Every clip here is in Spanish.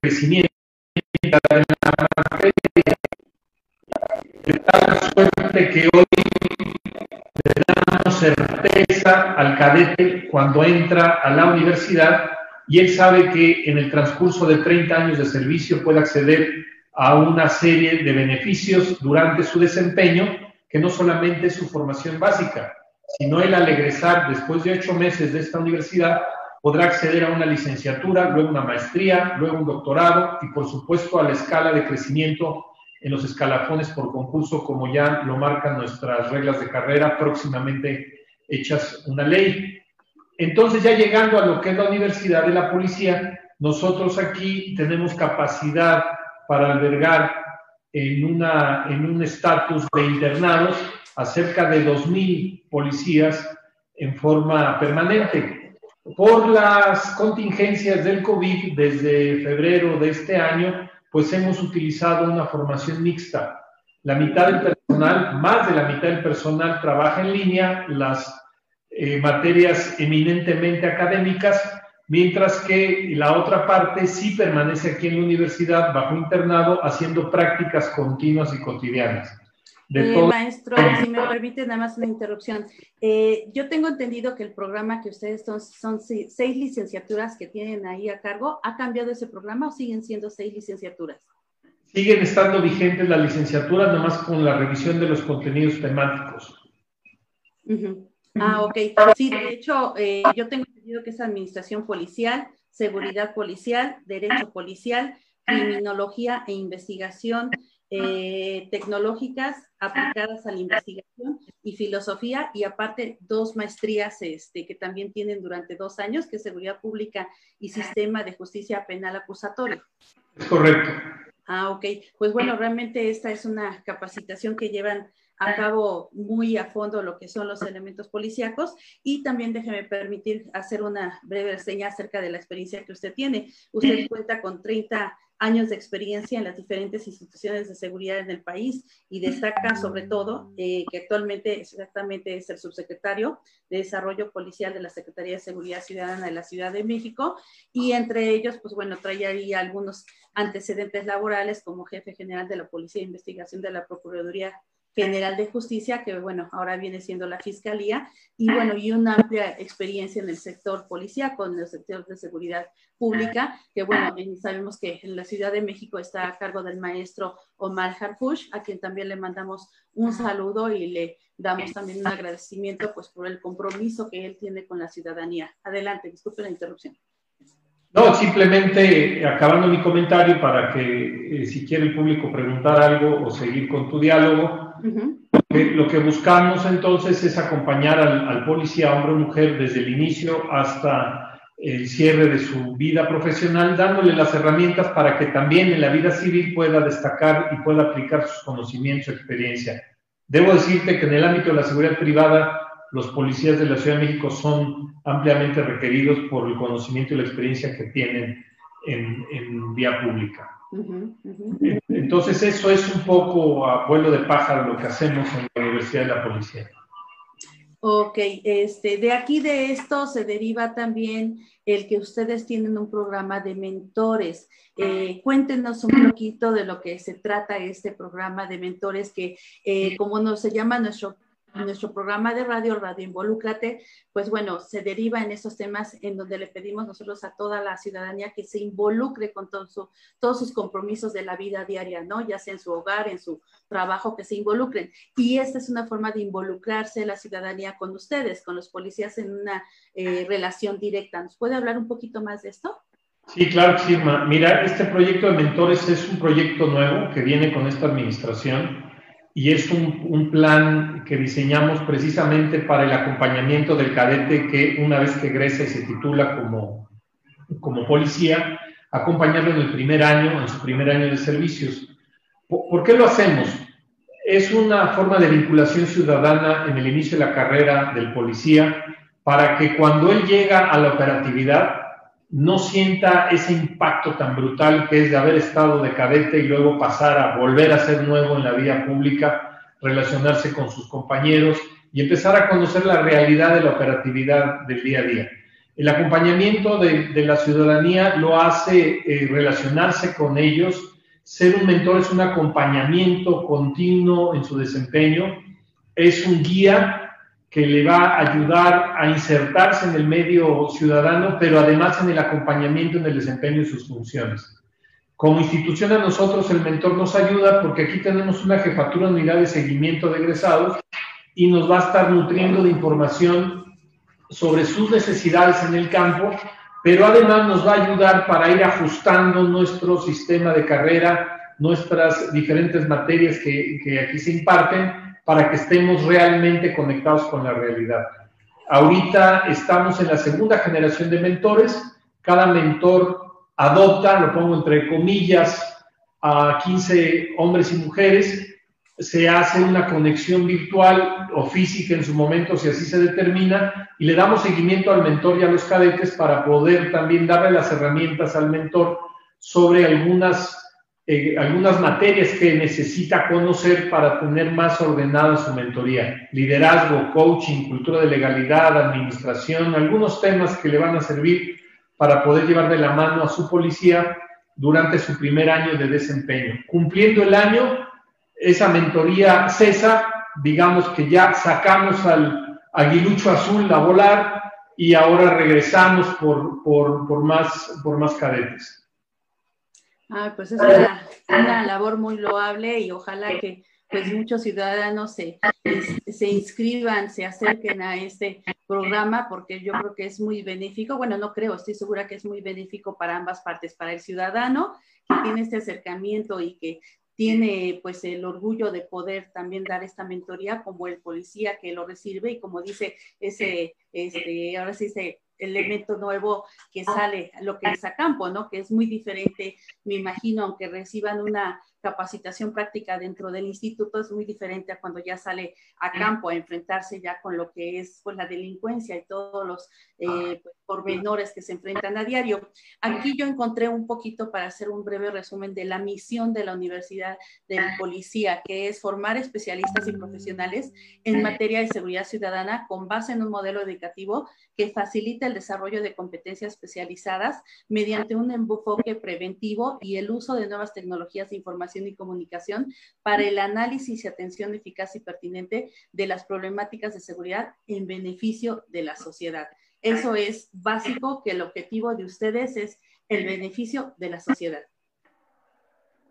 crecimiento en la materia. De tal suerte que hoy le damos certeza al cadete cuando entra a la universidad y él sabe que en el transcurso de 30 años de servicio puede acceder a una serie de beneficios durante su desempeño, que no solamente es su formación básica, sino él al egresar después de ocho meses de esta universidad podrá acceder a una licenciatura, luego una maestría, luego un doctorado y por supuesto a la escala de crecimiento en los escalafones por concurso, como ya lo marcan nuestras reglas de carrera, próximamente hechas una ley. Entonces, ya llegando a lo que es la Universidad de la Policía, nosotros aquí tenemos capacidad para albergar en, una, en un estatus de internados a cerca de 2.000 policías en forma permanente. Por las contingencias del COVID, desde febrero de este año, pues hemos utilizado una formación mixta. La mitad del personal, más de la mitad del personal trabaja en línea, las eh, materias eminentemente académicas, mientras que la otra parte sí permanece aquí en la universidad bajo internado haciendo prácticas continuas y cotidianas. Eh, maestro, si me permite nada más una interrupción. Eh, yo tengo entendido que el programa que ustedes son, son seis licenciaturas que tienen ahí a cargo. ¿Ha cambiado ese programa o siguen siendo seis licenciaturas? Siguen estando vigentes las licenciaturas, nomás con la revisión de los contenidos temáticos. Ah, ok. Sí, de hecho, eh, yo tengo entendido que es administración policial, seguridad policial, derecho policial, criminología e investigación eh, tecnológicas aplicadas a la investigación y filosofía, y aparte dos maestrías este, que también tienen durante dos años, que es seguridad pública y sistema de justicia penal acusatorio. Es correcto. Ah, ok. Pues bueno, realmente esta es una capacitación que llevan a cabo muy a fondo lo que son los elementos policíacos y también déjeme permitir hacer una breve reseña acerca de la experiencia que usted tiene. Usted cuenta con 30 años de experiencia en las diferentes instituciones de seguridad en el país y destaca sobre todo eh, que actualmente exactamente es el subsecretario de Desarrollo Policial de la Secretaría de Seguridad Ciudadana de la Ciudad de México y entre ellos, pues bueno, traía algunos antecedentes laborales como jefe general de la Policía de Investigación de la Procuraduría General de Justicia, que bueno, ahora viene siendo la Fiscalía, y bueno, y una amplia experiencia en el sector policía, con el sector de seguridad pública, que bueno, sabemos que en la Ciudad de México está a cargo del maestro Omar Harfush, a quien también le mandamos un saludo y le damos también un agradecimiento pues por el compromiso que él tiene con la ciudadanía. Adelante, disculpe la interrupción. No, simplemente acabando mi comentario para que eh, si quiere el público preguntar algo o seguir con tu diálogo, lo que buscamos entonces es acompañar al, policía, hombre o mujer, desde el inicio hasta el cierre de su vida profesional, dándole las herramientas para que también en la vida civil pueda destacar y pueda aplicar sus conocimientos y experiencia. Debo decirte que en el ámbito de la seguridad privada los policías de la Ciudad de México son ampliamente requeridos por el conocimiento y la experiencia que tienen en, vía pública. Entonces eso es un poco a vuelo de pájaro lo que hacemos en la Universidad de la Policía. Ok, este, de aquí de esto se deriva también el que ustedes tienen un programa de mentores. Eh, cuéntenos un poquito de lo que se trata este programa de mentores que, eh, como nos se llama nuestro nuestro programa de radio, Radio Involúcrate, pues bueno, se deriva en esos temas en donde le pedimos nosotros a toda la ciudadanía que se involucre con todos sus compromisos de la vida diaria, ¿no? Ya sea en su hogar, en su trabajo, que se involucren. Y esta es una forma de involucrarse la ciudadanía con ustedes, con los policías en una eh, relación directa. ¿Nos puede hablar un poquito más de esto? Sí, claro sí, Mira, este proyecto de mentores es un proyecto nuevo que viene con esta administración y es un, plan que diseñamos precisamente para el acompañamiento del cadete que una vez que egresa y se titula como, como policía, acompañarlo en el primer año, en su primer año de servicios. ¿Por, qué lo hacemos? Es una forma de vinculación ciudadana en el inicio de la carrera del policía para que cuando él llega a la operatividad no sienta ese impacto tan brutal que es de haber estado de cadete y luego pasar a volver a ser nuevo en la vida pública, relacionarse con sus compañeros y empezar a conocer la realidad de la operatividad del día a día. El acompañamiento de, la ciudadanía lo hace eh, relacionarse con ellos. Ser un mentor es un acompañamiento continuo en su desempeño, es un guía que le va a ayudar a insertarse en el medio ciudadano, pero además en el acompañamiento en el desempeño de sus funciones. Como institución a nosotros el mentor nos ayuda porque aquí tenemos una jefatura unidad de seguimiento de egresados y nos va a estar nutriendo de información sobre sus necesidades en el campo, pero además nos va a ayudar para ir ajustando nuestro sistema de carrera, nuestras diferentes materias que, que aquí se imparten para que estemos realmente conectados con la realidad. Ahorita estamos en la segunda generación de mentores. Cada mentor adopta, lo pongo entre comillas, a 15 hombres y mujeres. Se hace una conexión virtual o física en su momento, si así se determina, y le damos seguimiento al mentor y a los cadetes para poder también darle las herramientas al mentor sobre algunas eh, algunas materias que necesita conocer para tener más ordenada su mentoría. Liderazgo, coaching, cultura de legalidad, administración, algunos temas que le van a servir para poder llevar de la mano a su policía durante su primer año de desempeño. Cumpliendo el año, esa mentoría cesa, digamos que ya sacamos al aguilucho azul a volar y ahora regresamos por, por, por más, por más cadetes. Ah, pues es una, una, labor muy loable y ojalá que pues muchos ciudadanos se, se inscriban, se acerquen a este programa porque yo creo que es muy benéfico. Bueno, no creo, estoy segura que es muy benéfico para ambas partes, para el ciudadano que tiene este acercamiento y que tiene pues el orgullo de poder también dar esta mentoría como el policía que lo recibe y como dice ese, este, ahora sí se elemento nuevo que sale, lo que es a campo, ¿no? Que es muy diferente, me imagino, aunque reciban una capacitación práctica dentro del instituto es muy diferente a cuando ya sale a campo a enfrentarse ya con lo que es pues, la delincuencia y todos los eh, pues, pormenores que se enfrentan a diario. Aquí yo encontré un poquito para hacer un breve resumen de la misión de la Universidad de Policía, que es formar especialistas y profesionales en materia de seguridad ciudadana con base en un modelo educativo que facilita el desarrollo de competencias especializadas mediante un enfoque preventivo y el uso de nuevas tecnologías de información y comunicación para el análisis y atención eficaz y pertinente de las problemáticas de seguridad en beneficio de la sociedad. Eso es básico, que el objetivo de ustedes es el beneficio de la sociedad.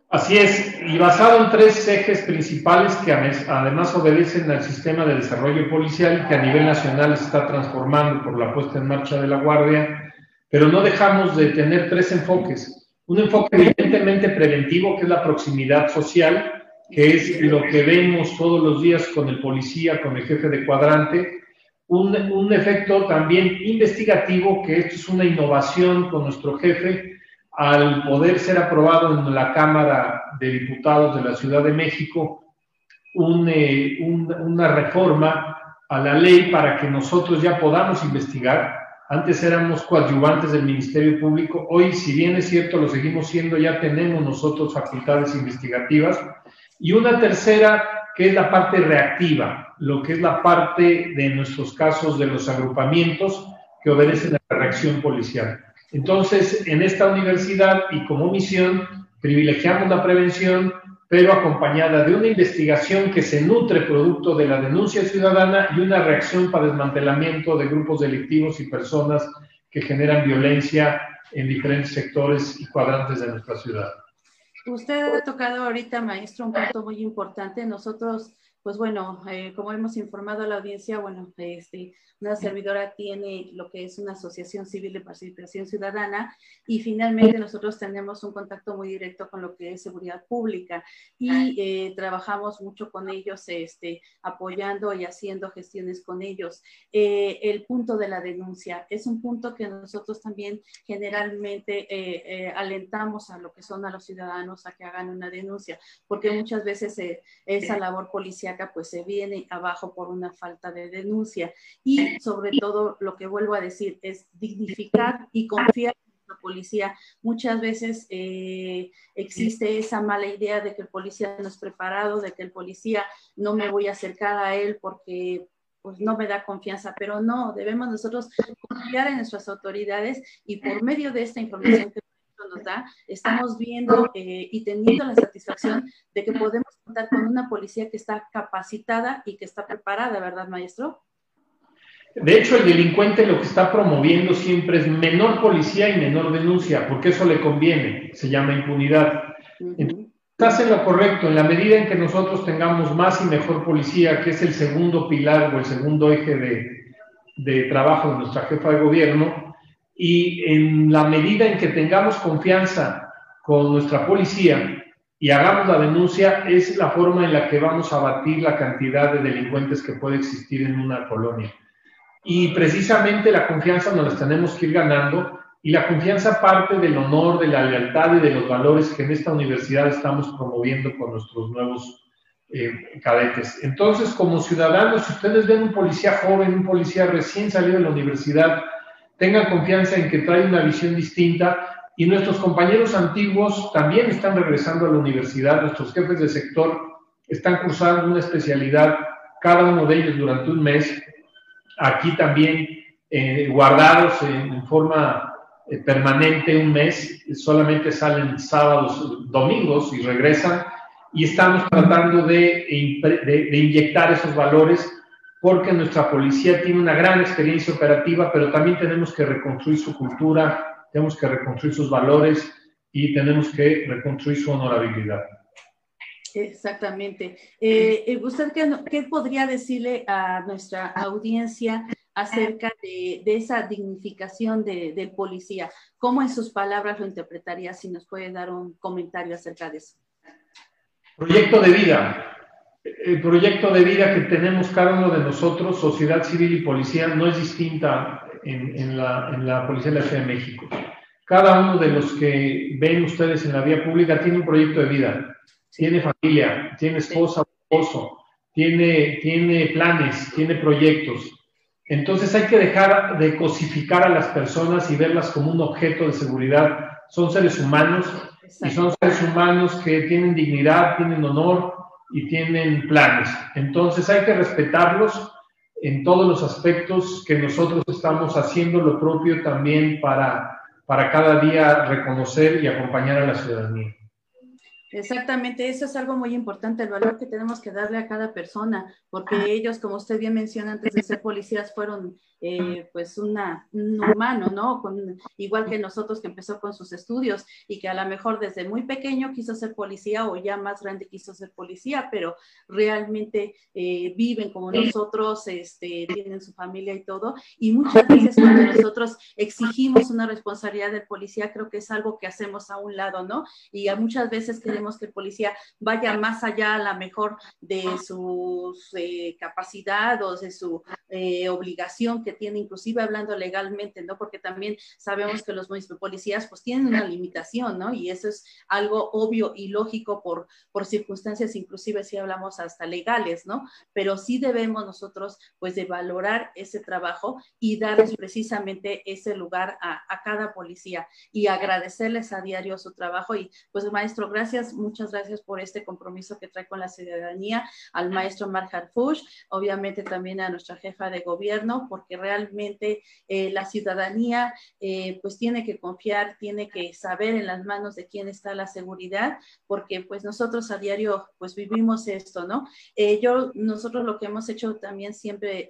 Así es, y basado en tres ejes principales que además obedecen al sistema de desarrollo policial que a nivel nacional se está transformando por la puesta en marcha de la Guardia, pero no dejamos de tener tres enfoques. Un enfoque evidentemente preventivo, que es la proximidad social, que es lo que vemos todos los días con el policía, con el jefe de cuadrante. Un, un efecto también investigativo, que esto es una innovación con nuestro jefe, al poder ser aprobado en la Cámara de Diputados de la Ciudad de México eh, una reforma a la ley para que nosotros ya podamos investigar antes éramos coadyuvantes del Ministerio Público. Hoy, si bien es cierto, lo seguimos siendo, ya tenemos nosotros facultades investigativas. Y una tercera, que es la parte reactiva, lo que es la parte de nuestros casos de los agrupamientos que obedecen a la reacción policial. Entonces, en esta universidad y como misión, privilegiamos la prevención, pero acompañada de una investigación que se nutre producto de la denuncia ciudadana y una reacción para desmantelamiento de grupos delictivos y personas que generan violencia en diferentes sectores y cuadrantes de nuestra ciudad. Usted ha tocado ahorita, maestro, un punto muy importante. Nosotros, pues bueno, eh, como hemos informado a la audiencia, bueno, este, una servidora tiene lo que es una asociación civil de participación ciudadana y finalmente nosotros tenemos un contacto muy directo con lo que es seguridad pública y eh, trabajamos mucho con ellos, este, apoyando y haciendo gestiones con ellos. Eh, el punto de la denuncia es un punto que nosotros también generalmente eh, alentamos a lo que son a los ciudadanos a que hagan una denuncia, porque muchas veces esa labor policíaca pues se viene abajo por una falta de denuncia y sobre todo lo que vuelvo a decir es dignificar y confiar en la policía. Muchas veces eh, existe esa mala idea de que el policía no es preparado, de que el policía no me voy a acercar a él porque pues no me da confianza, pero no, debemos nosotros confiar en nuestras autoridades y por medio de esta información que nos da, estamos viendo eh, y teniendo la satisfacción de que podemos contar con una policía que está capacitada y que está preparada, ¿verdad, maestro? De hecho, el delincuente lo que está promoviendo siempre es menor policía y menor denuncia, porque eso le conviene, se llama impunidad. Estás en lo correcto, en la medida en que nosotros tengamos más y mejor policía, que es el segundo pilar o el segundo eje de, de trabajo de nuestra jefa de gobierno, y en la medida en que tengamos confianza con nuestra policía y hagamos la denuncia, es la forma en la que vamos a batir la cantidad de delincuentes que puede existir en una colonia. Y precisamente la confianza nos la tenemos que ir ganando y la confianza parte del honor, de la lealtad y de los valores que en esta universidad estamos promoviendo con nuestros nuevos eh, cadetes. Entonces, como ciudadanos, si ustedes ven un policía joven, un policía recién salido de la universidad, tengan confianza en que trae una visión distinta. Y nuestros compañeros antiguos también están regresando a la universidad, nuestros jefes de sector están cursando una especialidad, cada uno de ellos durante un mes, aquí también eh, guardados en, forma eh, permanente un mes, solamente salen sábados, domingos y regresan, y estamos tratando de, de, inyectar esos valores porque nuestra policía tiene una gran experiencia operativa, pero también tenemos que reconstruir su cultura, tenemos que reconstruir sus valores y tenemos que reconstruir su honorabilidad. Exactamente. Eh, eh, ¿Usted qué, podría decirle a nuestra audiencia acerca de, esa dignificación del policía? ¿Cómo en sus palabras lo interpretaría? Si nos puede dar un comentario acerca de eso. Proyecto de vida. El proyecto de vida que tenemos cada uno de nosotros, sociedad civil y policía, no es distinta en, la, en la Policía de la Ciudad de México. Cada uno de los que ven ustedes en la vía pública tiene un proyecto de vida tiene familia, tiene esposa, esposo, tiene, tiene planes, tiene proyectos. Entonces hay que dejar de cosificar a las personas y verlas como un objeto de seguridad. Son seres humanos y son seres humanos que tienen dignidad, tienen honor y tienen planes. Entonces hay que respetarlos en todos los aspectos que nosotros estamos haciendo lo propio también para, para cada día reconocer y acompañar a la ciudadanía. Exactamente, eso es algo muy importante, el valor que tenemos que darle a cada persona, porque ellos, como usted bien menciona, antes de ser policías, fueron eh, pues una, un humano, ¿no? Con, igual que nosotros que empezó con sus estudios y que a lo mejor desde muy pequeño quiso ser policía o ya más grande quiso ser policía, pero realmente eh, viven como nosotros, este, tienen su familia y todo. Y muchas veces cuando nosotros exigimos una responsabilidad del policía, creo que es algo que hacemos a un lado, ¿no? Y a muchas veces queremos que el policía vaya más allá a la mejor de su eh, capacidad o de su obligación que tiene, inclusive hablando legalmente, ¿no? Porque también sabemos que los policías pues tienen una limitación, ¿no? Y eso es algo obvio y lógico por, por circunstancias, inclusive si hablamos hasta legales, ¿no? Pero sí debemos nosotros pues de valorar ese trabajo y darles precisamente ese lugar a, a cada policía y agradecerles a diario su trabajo y pues maestro, gracias, muchas gracias por este compromiso que trae con la ciudadanía, al maestro Mark Harfush, obviamente también a nuestra jefa de gobierno, porque realmente eh, la ciudadanía eh, pues tiene que confiar, tiene que saber en las manos de quién está la seguridad, porque pues nosotros a diario pues vivimos esto, ¿no? Eh, yo, nosotros lo que hemos hecho también siempre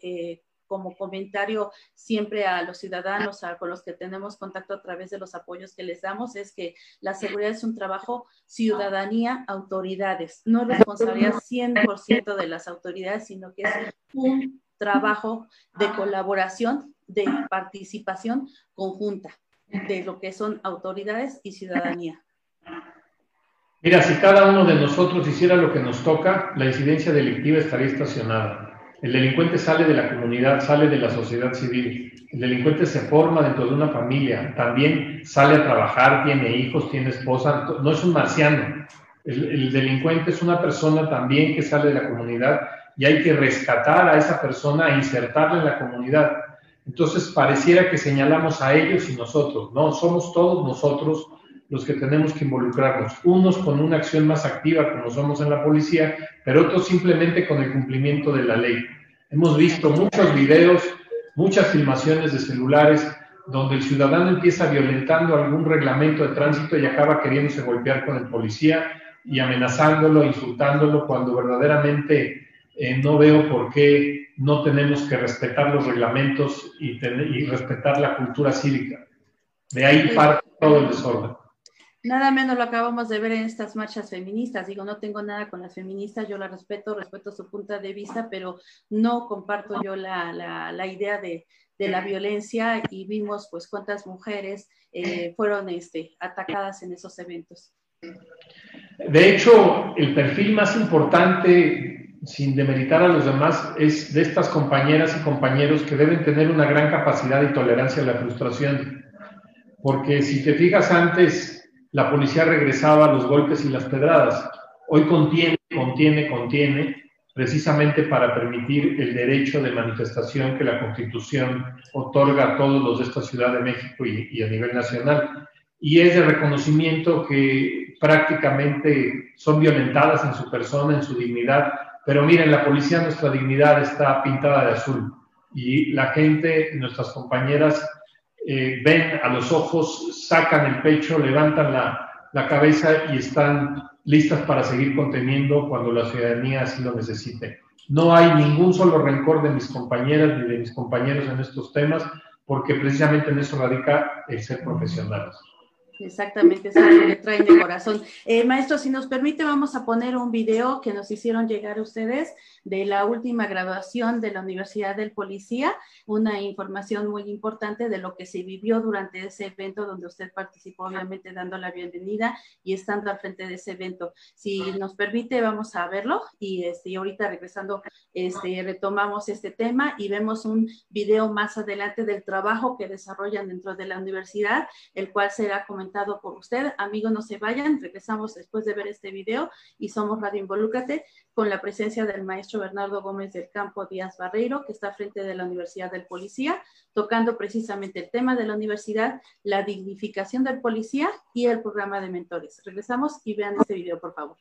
como comentario siempre a los ciudadanos a, con los que tenemos contacto a través de los apoyos que les damos es que la seguridad es un trabajo ciudadanía, autoridades. No es responsabilidad 100% de las autoridades, sino que es un trabajo de colaboración, de participación conjunta de lo que son autoridades y ciudadanía. Mira, si cada uno de nosotros hiciera lo que nos toca, la incidencia delictiva estaría estacionada. El delincuente sale de la comunidad, sale de la sociedad civil. El delincuente se forma dentro de una familia, también sale a trabajar, tiene hijos, tiene esposa, no es un marciano. El, el delincuente es una persona también que sale de la comunidad y hay que rescatar a esa persona e insertarla en la comunidad. Entonces pareciera que señalamos a ellos y nosotros, no, somos todos nosotros los que tenemos que involucrarnos, unos con una acción más activa como somos en la policía, pero otros simplemente con el cumplimiento de la ley. Hemos visto muchos videos, muchas filmaciones de celulares donde el ciudadano empieza violentando algún reglamento de tránsito y acaba queriéndose golpear con el policía y amenazándolo, insultándolo, cuando verdaderamente eh, no veo por qué no tenemos que respetar los reglamentos y, y respetar la cultura cívica. De ahí parte todo el desorden. Nada menos lo acabamos de ver en estas marchas feministas. Digo, no tengo nada con las feministas, yo las respeto, respeto su punto de vista, pero no comparto yo la, la, idea de, de, la violencia y vimos pues cuántas mujeres eh, fueron este, atacadas en esos eventos. De hecho, el perfil más importante, sin demeritar a los demás, es de estas compañeras y compañeros que deben tener una gran capacidad y tolerancia a la frustración. Porque si te fijas antes, la policía regresaba a los golpes y las pedradas. Hoy contiene, contiene, contiene, precisamente para permitir el derecho de manifestación que la Constitución otorga a todos los de esta Ciudad de México y, a nivel nacional. Y es de reconocimiento que prácticamente son violentadas en su persona, en su dignidad. Pero miren, la policía, nuestra dignidad está pintada de azul. Y la gente, nuestras compañeras, eh, ven a los ojos, sacan el pecho, levantan la, la, cabeza y están listas para seguir conteniendo cuando la ciudadanía así lo necesite. No hay ningún solo rencor de mis compañeras ni de mis compañeros en estos temas, porque precisamente en eso radica el ser profesionales. Exactamente, eso es lo que traen de corazón. Eh, maestro, si nos permite, vamos a poner un video que nos hicieron llegar ustedes de la última graduación de la Universidad del Policía, una información muy importante de lo que se vivió durante ese evento donde usted participó, obviamente dando la bienvenida y estando al frente de ese evento. Si nos permite, vamos a verlo y, este, ahorita regresando, este, retomamos este tema y vemos un video más adelante del trabajo que desarrollan dentro de la universidad, el cual será comentado por usted. Amigos, no se vayan, regresamos después de ver este video y somos Radio Involúcrate con la presencia del maestro Bernardo Gómez del Campo Díaz Barreiro, que está frente de la Universidad del Policía, tocando precisamente el tema de la universidad, la dignificación del policía y el programa de mentores. Regresamos y vean este video, por favor.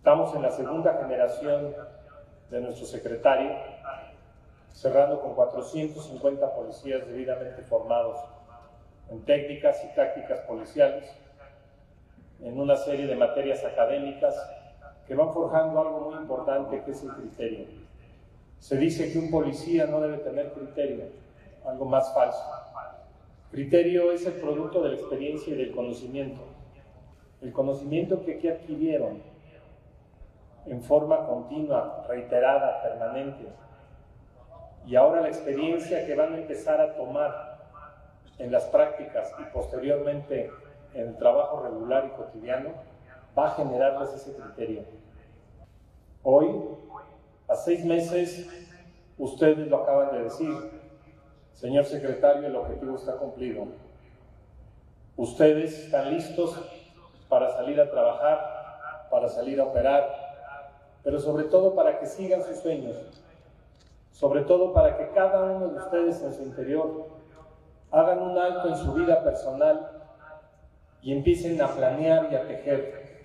Estamos en la segunda generación de nuestro secretario, cerrando con 450 policías debidamente formados en técnicas y tácticas policiales en una serie de materias académicas que van forjando algo muy importante que es el criterio. Se dice que un policía no debe tener criterio, algo más falso. Criterio es el producto de la experiencia y del conocimiento. El conocimiento que aquí adquirieron en forma continua, reiterada, permanente. Y ahora la experiencia que van a empezar a tomar en las prácticas y posteriormente en el trabajo regular y cotidiano, va a generarles ese criterio. Hoy, a seis meses, ustedes lo acaban de decir, señor secretario, el objetivo está cumplido. Ustedes están listos para salir a trabajar, para salir a operar, pero sobre todo para que sigan sus sueños, sobre todo para que cada uno de ustedes en su interior hagan un alto en su vida personal y empiecen a planear y a tejer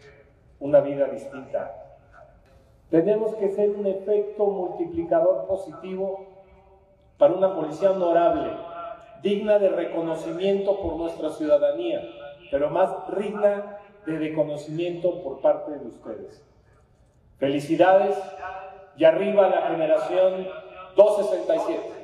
una vida distinta. Tenemos que ser un efecto multiplicador positivo para una policía honorable, digna de reconocimiento por nuestra ciudadanía, pero más digna de reconocimiento por parte de ustedes. Felicidades y arriba la generación 267.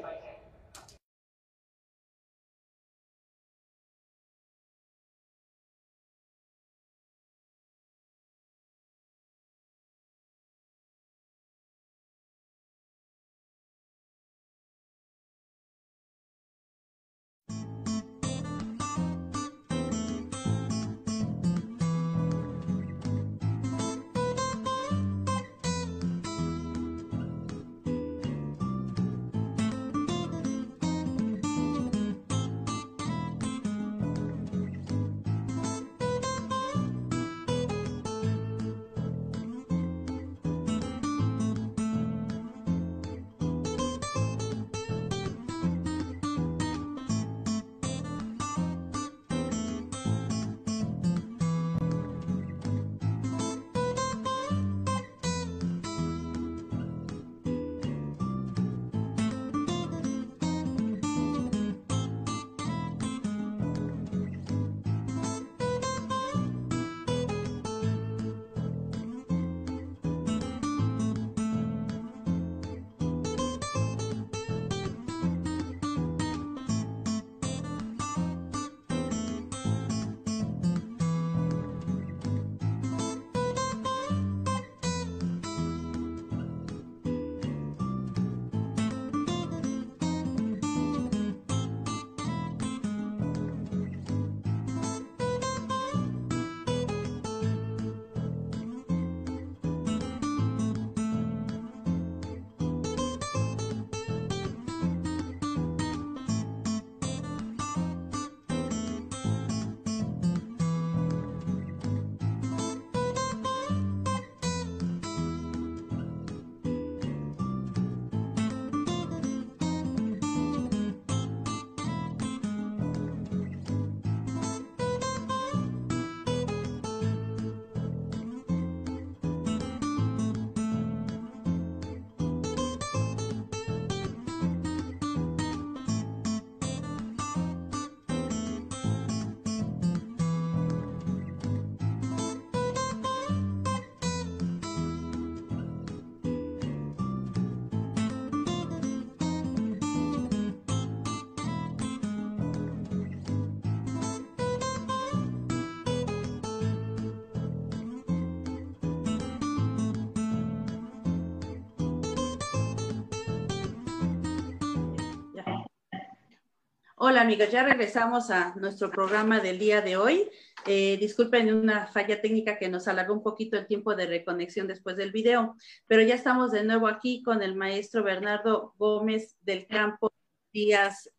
Hola amigos, ya regresamos a nuestro programa del día de hoy. Eh, disculpen una falla técnica que nos alargó un poquito el tiempo de reconexión después del video, pero ya estamos de nuevo aquí con el maestro Bernardo Gómez del Campo Díaz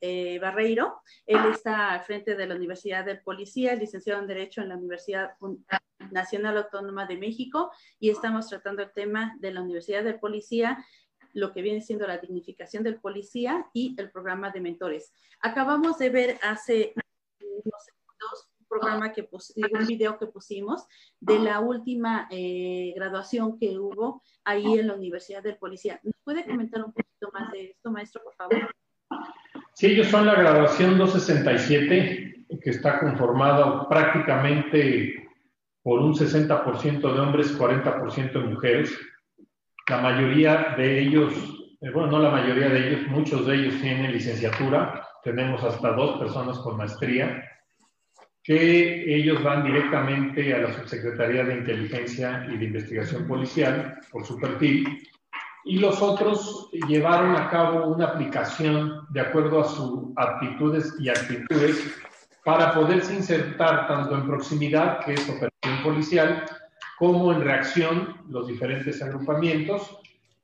eh, Barreiro. Él está al frente de la Universidad del Policía, licenciado en Derecho en la Universidad Nacional Autónoma de México y estamos tratando el tema de la Universidad del Policía lo que viene siendo la dignificación del policía y el programa de mentores. Acabamos de ver hace unos segundos un programa que un video que pusimos de la última eh, graduación que hubo ahí en la Universidad del Policía. ¿Nos puede comentar un poquito más de esto, maestro, por favor? Sí, ellos son la graduación 267, que está conformada prácticamente por un 60% de hombres, 40% de mujeres. La mayoría de ellos, eh, bueno, no la mayoría de ellos, muchos de ellos tienen licenciatura. Tenemos hasta dos personas con maestría que ellos van directamente a la Subsecretaría de Inteligencia y de Investigación Policial por su perfil y los otros llevaron a cabo una aplicación de acuerdo a sus aptitudes y actitudes para poderse insertar tanto en proximidad, que es operación policial, como en reacción los diferentes agrupamientos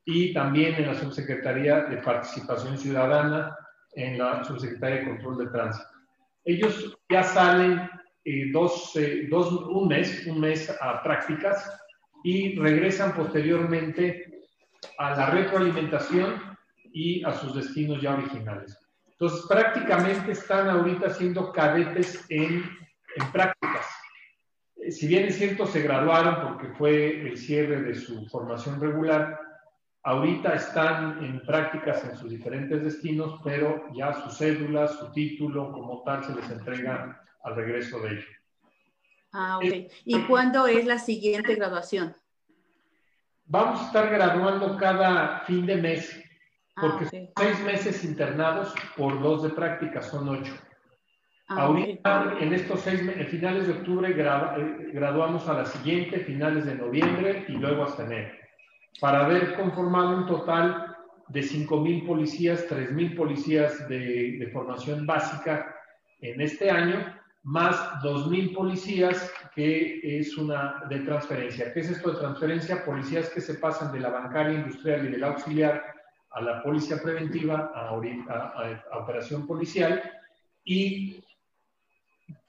y también en la Subsecretaría de Participación Ciudadana, en la Subsecretaría de Control de Tránsito. Ellos ya salen eh, eh, dos, un mes, un mes a prácticas y regresan posteriormente a la retroalimentación y a sus destinos ya originales. Entonces, prácticamente están ahorita siendo cadetes en, en prácticas si bien es cierto, se graduaron porque fue el cierre de su formación regular, ahorita están en prácticas en sus diferentes destinos, pero ya su cédula, su título como tal se les entrega al regreso de ellos. Ah, ok. ¿Y cuándo es la siguiente graduación? Vamos a estar graduando cada fin de mes, ah, porque son seis meses internados por dos de práctica, son ocho. Ah, Ahorita, en estos seis finales de octubre, eh, graduamos a la siguiente, finales de noviembre y luego hasta enero, para haber conformado un total de 5.000 policías, 3.000 policías de, de, formación básica en este año, más 2.000 policías que es una de transferencia. ¿Qué es esto de transferencia? Policías que se pasan de la bancaria industrial y del auxiliar a la policía preventiva, a, a, a operación policial, y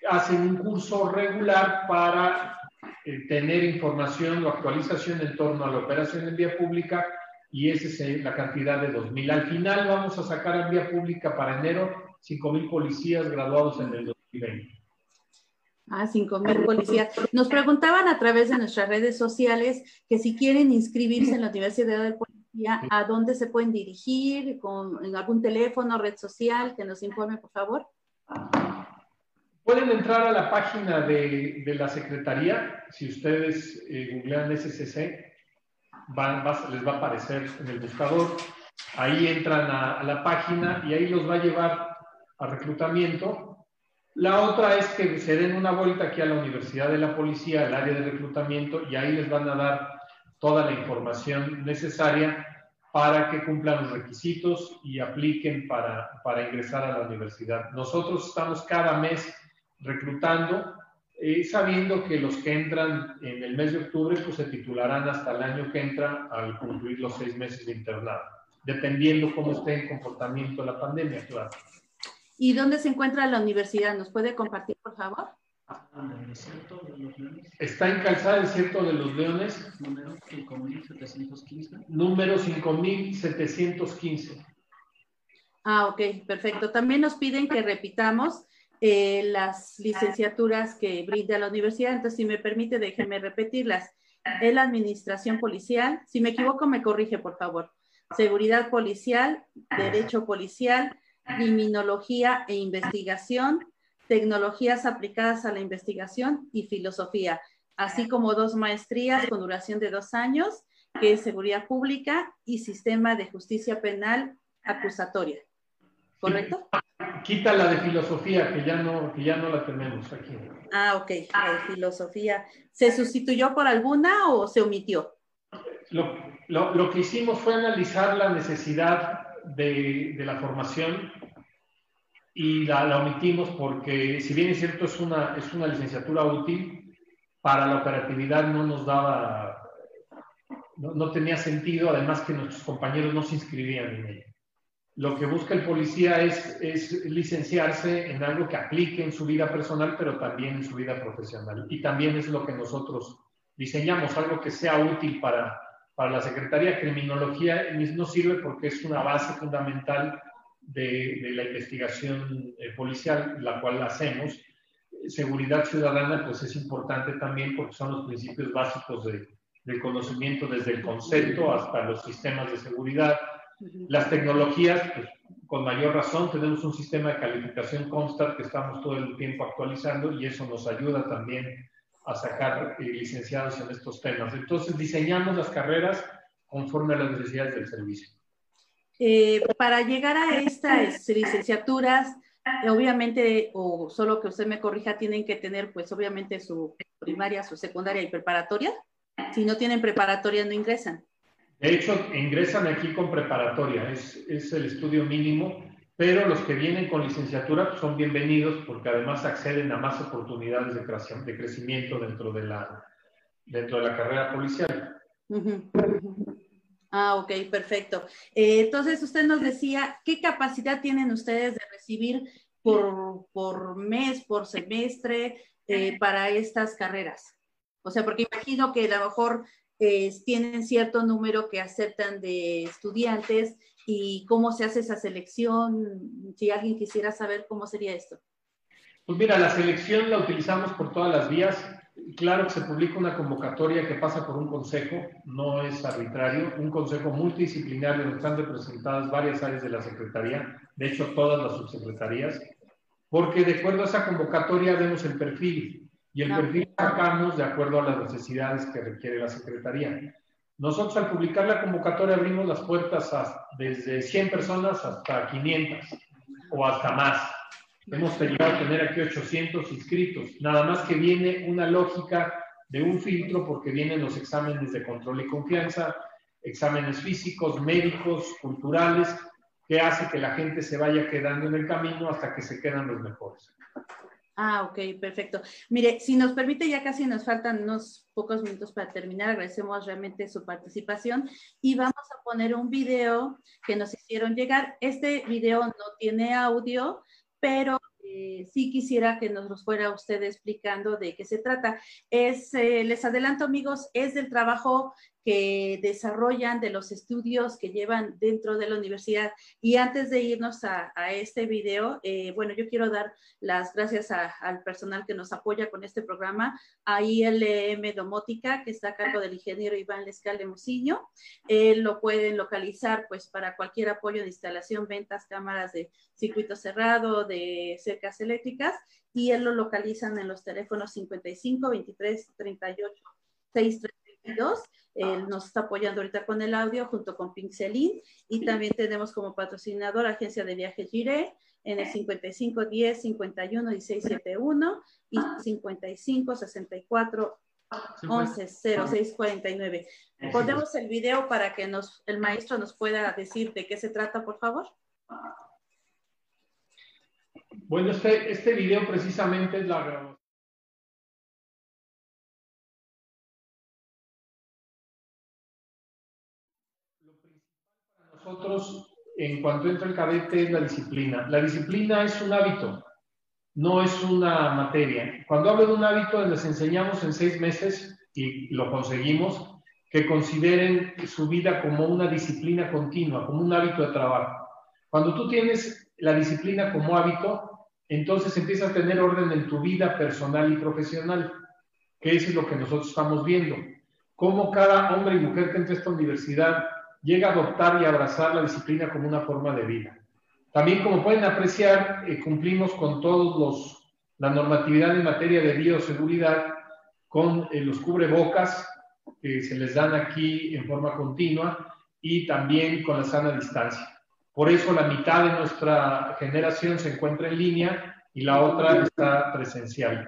hacen un curso regular para eh, tener información o actualización en torno a la operación en vía pública y esa es eh, la cantidad de 2.000. Al final vamos a sacar en vía pública para enero 5.000 policías graduados en el 2020. Ah, 5.000 policías. Nos preguntaban a través de nuestras redes sociales que si quieren inscribirse en la Universidad de Policía, ¿a dónde se pueden dirigir? ¿Con, ¿En algún teléfono, red social? Que nos informe, por favor. Pueden entrar a la página de, de la Secretaría, si ustedes eh, googlean SCC, van, les va a aparecer en el buscador, ahí entran a, la página y ahí los va a llevar a reclutamiento. La otra es que se den una vuelta aquí a la Universidad de la Policía, al área de reclutamiento, y ahí les van a dar toda la información necesaria para que cumplan los requisitos y apliquen para, para ingresar a la universidad. Nosotros estamos cada mes reclutando, eh, sabiendo que los que entran en el mes de octubre pues se titularán hasta el año que entra al concluir los seis meses de internado, dependiendo cómo esté el comportamiento de la pandemia, claro. ¿Y dónde se encuentra la universidad? ¿Nos puede compartir, por favor? Está en Calzada Desierto de los Leones. Número 5715. Número 5715. Ah, ok, perfecto. También nos piden que repitamos eh, las licenciaturas que brinda la universidad. Entonces, si me permite, déjeme repetirlas. Es la administración policial. Si me equivoco, me corrige, por favor. Seguridad policial, derecho policial, criminología e investigación, tecnologías aplicadas a la investigación y filosofía, así como dos maestrías con duración de dos años, que es seguridad pública y sistema de justicia penal acusatoria. ¿Correcto? Quita la de filosofía, que ya no, que ya no la tenemos aquí. Ah, ok, la de filosofía. ¿Se sustituyó por alguna o se omitió? Lo, lo, lo que hicimos fue analizar la necesidad de, de, la formación y la, omitimos porque, si bien es cierto, es una, es una licenciatura útil, para la operatividad no nos daba, no, no tenía sentido, además que nuestros compañeros no se inscribían en ella. Lo que busca el policía es, es licenciarse en algo que aplique en su vida personal, pero también en su vida profesional. Y también es lo que nosotros diseñamos, algo que sea útil para, para la Secretaría de Criminología, no sirve porque es una base fundamental de, la investigación eh, policial, la cual hacemos. Seguridad ciudadana, pues es importante también porque son los principios básicos de, del conocimiento desde el concepto hasta los sistemas de seguridad. Las tecnologías, pues, con mayor razón, tenemos un sistema de calificación constant que estamos todo el tiempo actualizando y eso nos ayuda también a sacar eh, licenciados en estos temas. Entonces, diseñamos las carreras conforme a las necesidades del servicio. Eh, para llegar a estas licenciaturas, obviamente, o solo que usted me corrija, tienen que tener, pues obviamente, su primaria, su secundaria y preparatoria. Si no tienen preparatoria, no ingresan. De hecho, ingresan aquí con preparatoria, es, el estudio mínimo, pero los que vienen con licenciatura pues, son bienvenidos porque además acceden a más oportunidades de, crecimiento dentro de la, carrera policial. Ah, ok, perfecto. Eh, entonces, usted nos decía, ¿qué capacidad tienen ustedes de recibir por, por mes, por semestre, eh, para estas carreras? O sea, porque imagino que a lo mejor eh, tienen cierto número que aceptan de estudiantes y cómo se hace esa selección. Si alguien quisiera saber cómo sería esto. Pues mira, la selección la utilizamos por todas las vías claro que se publica una convocatoria que pasa por un consejo, no es arbitrario, un consejo multidisciplinario donde están representadas varias áreas de la Secretaría, de hecho todas las subsecretarías, porque de acuerdo a esa convocatoria vemos el perfil y el perfil sacamos de acuerdo a las necesidades que requiere la Secretaría. Nosotros al publicar la convocatoria abrimos las puertas desde 100 personas hasta 500 o hasta más. Hemos llegado a tener aquí 800 inscritos, nada más que viene una lógica de un filtro porque vienen los exámenes de control y confianza, exámenes físicos, médicos, culturales, que hace que la gente se vaya quedando en el camino hasta que se quedan los mejores. Ah, ok, perfecto. Mire, si nos permite, ya casi nos faltan unos pocos minutos para terminar. Agradecemos realmente su participación y vamos a poner un video que nos hicieron llegar. Este video no tiene audio, pero eh, sí quisiera que nos fuera usted explicando de qué se trata. Es, eh, les adelanto amigos, es del trabajo que desarrollan, de los estudios que llevan dentro de la universidad. Y antes de irnos a, este video, eh, bueno, yo quiero dar las gracias al personal que nos apoya con este programa, a ILM Domótica, que está a cargo del ingeniero Iván Lescal de Muciño. lo pueden localizar pues para cualquier apoyo de instalación, ventas, cámaras de circuito cerrado, de cercas eléctricas, y él lo localizan en los teléfonos 55 23 38 632 él nos está apoyando ahorita con el audio junto con Pixelin y también tenemos como patrocinador Agencia de Viajes Gire en el 55 10 51 16 71 y 55 64 11 06 49. Ponemos el video para que nos, el maestro nos pueda decir de qué se trata, por favor. Bueno, este, este video precisamente es la nosotros, en cuanto entra el cadete, es la disciplina. La disciplina es un hábito, no es una materia. Cuando hablo de un hábito, les enseñamos en seis meses, y lo conseguimos, que consideren su vida como una disciplina continua, como un hábito de trabajo. Cuando tú tienes la disciplina como hábito, entonces empiezas a tener orden en tu vida personal y profesional, que es lo que nosotros estamos viendo. Cómo cada hombre y mujer que entra a esta universidad llega a adoptar y abrazar la disciplina como una forma de vida. También, como pueden apreciar, eh, cumplimos con todos los la normatividad en materia de bioseguridad con eh, los cubrebocas que se les dan aquí en forma continua y también con la sana distancia. Por eso la mitad de nuestra generación se encuentra en línea y la otra está presencial.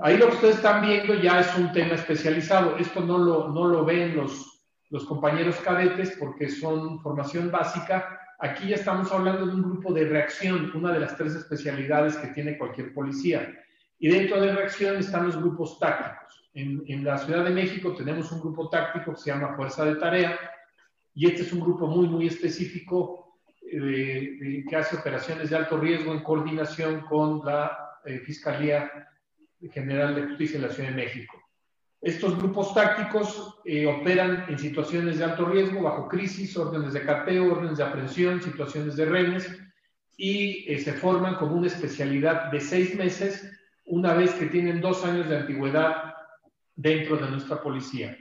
Ahí lo que ustedes están viendo ya es un tema especializado. Esto no lo, no lo ven los, los compañeros cadetes porque son formación básica aquí ya estamos hablando de un grupo de reacción, una de las tres especialidades que tiene cualquier policía. Y dentro de reacción están los grupos tácticos. En, en la Ciudad de México tenemos un grupo táctico que se llama Fuerza de Tarea, y este es un grupo muy, muy específico eh, que hace operaciones de alto riesgo en coordinación con la eh, Fiscalía General de Justicia de la Ciudad de México. Estos grupos tácticos eh, operan en situaciones de alto riesgo, bajo crisis, órdenes de cateo, órdenes de aprehensión, situaciones de rehenes, y se forman como una especialidad de seis meses una vez que tienen dos años de antigüedad dentro de nuestra policía.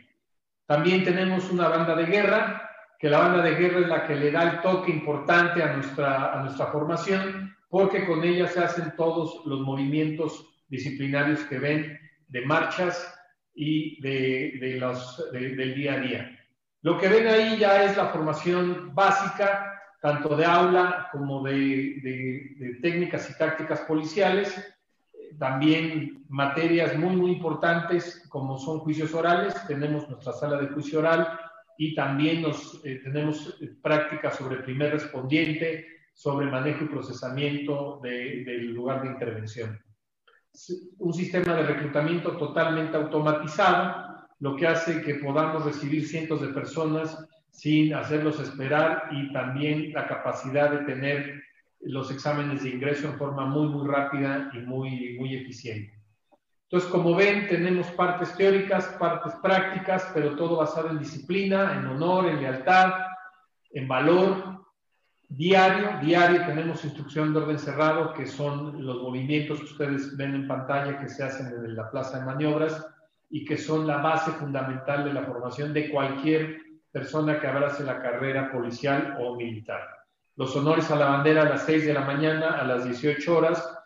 También tenemos una banda de guerra que la banda de guerra es la que le da el toque importante a nuestra, a nuestra formación, porque con ella se hacen todos los movimientos disciplinarios que ven de marchas y de, de los, del día a día. Lo que ven ahí ya es la formación básica, tanto de aula como de, de técnicas y tácticas policiales, también materias muy, muy importantes como son juicios orales. Tenemos nuestra sala de juicio oral y también nos, eh, tenemos eh, prácticas sobre primer respondiente, sobre manejo y procesamiento del lugar de intervención. Un sistema de reclutamiento totalmente automatizado, lo que hace que podamos recibir cientos de personas sin hacerlos esperar y también la capacidad de tener los exámenes de ingreso en forma muy, muy rápida y muy, muy eficiente. Entonces, como ven, tenemos partes teóricas, partes prácticas, pero todo basado en disciplina, en honor, en lealtad, en valor. Diario, diario tenemos instrucción de orden cerrado, que son los movimientos que ustedes ven en pantalla que se hacen desde la plaza de maniobras y que son la base fundamental de la formación de cualquier persona que abrace la carrera policial o militar. Los honores a la bandera a las 6 de la mañana, a las 18 horas,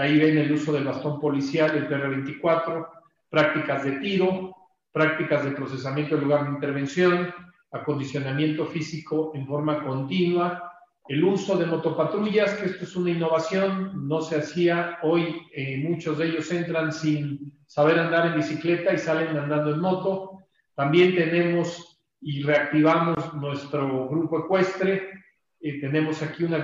Ahí ven el uso del bastón policial, el PR-24, prácticas de tiro, prácticas de procesamiento en lugar de intervención, acondicionamiento físico en forma continua, el uso de motopatrullas, que esto es una innovación, no se hacía, hoy eh, muchos de ellos entran sin saber andar en bicicleta y salen andando en moto. También tenemos y reactivamos nuestro grupo ecuestre, eh, tenemos aquí una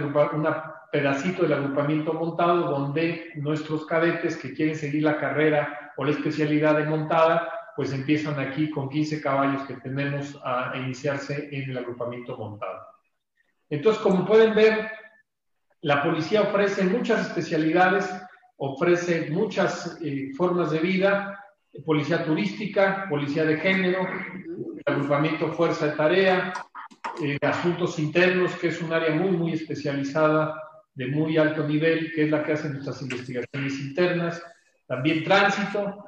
pedacito del agrupamiento montado donde nuestros cadetes que quieren seguir la carrera o la especialidad de montada, pues empiezan aquí con 15 caballos que tenemos a iniciarse en el agrupamiento montado. Entonces, como pueden ver, la policía ofrece muchas especialidades, ofrece muchas eh, formas de vida, policía turística, policía de género, agrupamiento fuerza de tarea, eh, asuntos internos, que es un área muy, muy especializada de muy alto nivel, que es la que hace nuestras investigaciones internas, también tránsito.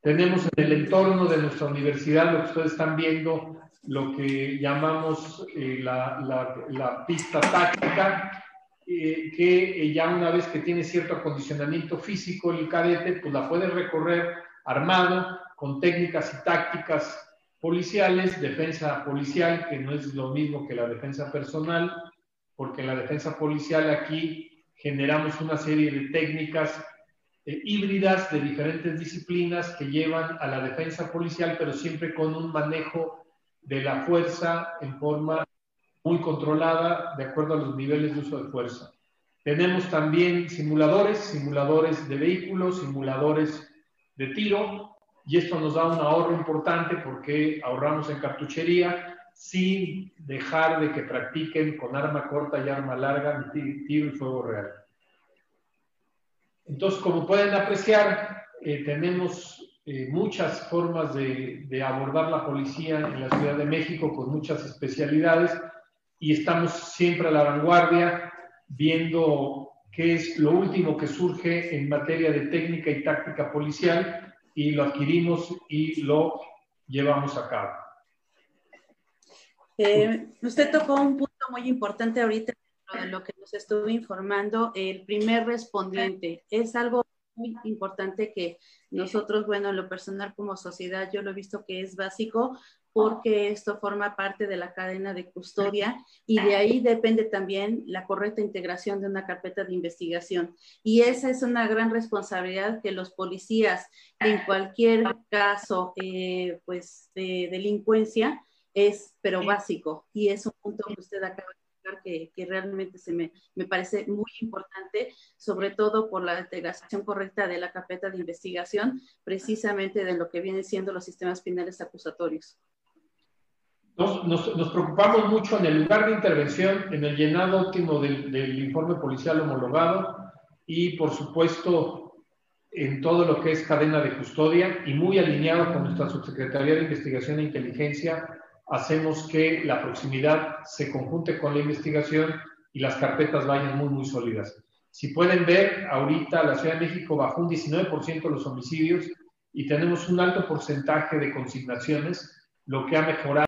Tenemos en el entorno de nuestra universidad, lo que ustedes están viendo, lo que llamamos eh, la, la, pista táctica, eh, que eh, ya una vez que tiene cierto acondicionamiento físico el cadete, pues la puede recorrer armado, con técnicas y tácticas policiales, defensa policial, que no es lo mismo que la defensa personal, porque en la defensa policial aquí generamos una serie de técnicas eh, híbridas de diferentes disciplinas que llevan a la defensa policial, pero siempre con un manejo de la fuerza en forma muy controlada de acuerdo a los niveles de uso de fuerza. Tenemos también simuladores, simuladores de vehículos, simuladores de tiro, y esto nos da un ahorro importante porque ahorramos en cartuchería, sin dejar de que practiquen con arma corta y arma larga tiro y fuego real. Entonces, como pueden apreciar, eh, tenemos eh, muchas formas de, de, abordar la policía en la Ciudad de México con muchas especialidades y estamos siempre a la vanguardia viendo qué es lo último que surge en materia de técnica y táctica policial y lo adquirimos y lo llevamos a cabo. Eh, usted tocó un punto muy importante ahorita de lo que nos estuvo informando, el primer respondiente. Es algo muy importante que nosotros, bueno, en lo personal como sociedad, yo lo he visto que es básico porque esto forma parte de la cadena de custodia y de ahí depende también la correcta integración de una carpeta de investigación. Y esa es una gran responsabilidad que los policías en cualquier caso eh, pues, de delincuencia es, pero básico, y es un punto que usted acaba que, que realmente se me, me, parece muy importante, sobre todo por la integración correcta de la carpeta de investigación, precisamente de lo que vienen siendo los sistemas penales acusatorios. Nos, nos, nos, preocupamos mucho en el lugar de intervención, en el llenado óptimo del, del informe policial homologado y, por supuesto, en todo lo que es cadena de custodia y muy alineado con nuestra Subsecretaría de Investigación e Inteligencia, hacemos que la proximidad se conjunte con la investigación y las carpetas vayan muy, muy sólidas. Si pueden ver, ahorita la Ciudad de México bajó un 19% los homicidios y tenemos un alto porcentaje de consignaciones, lo que ha mejorado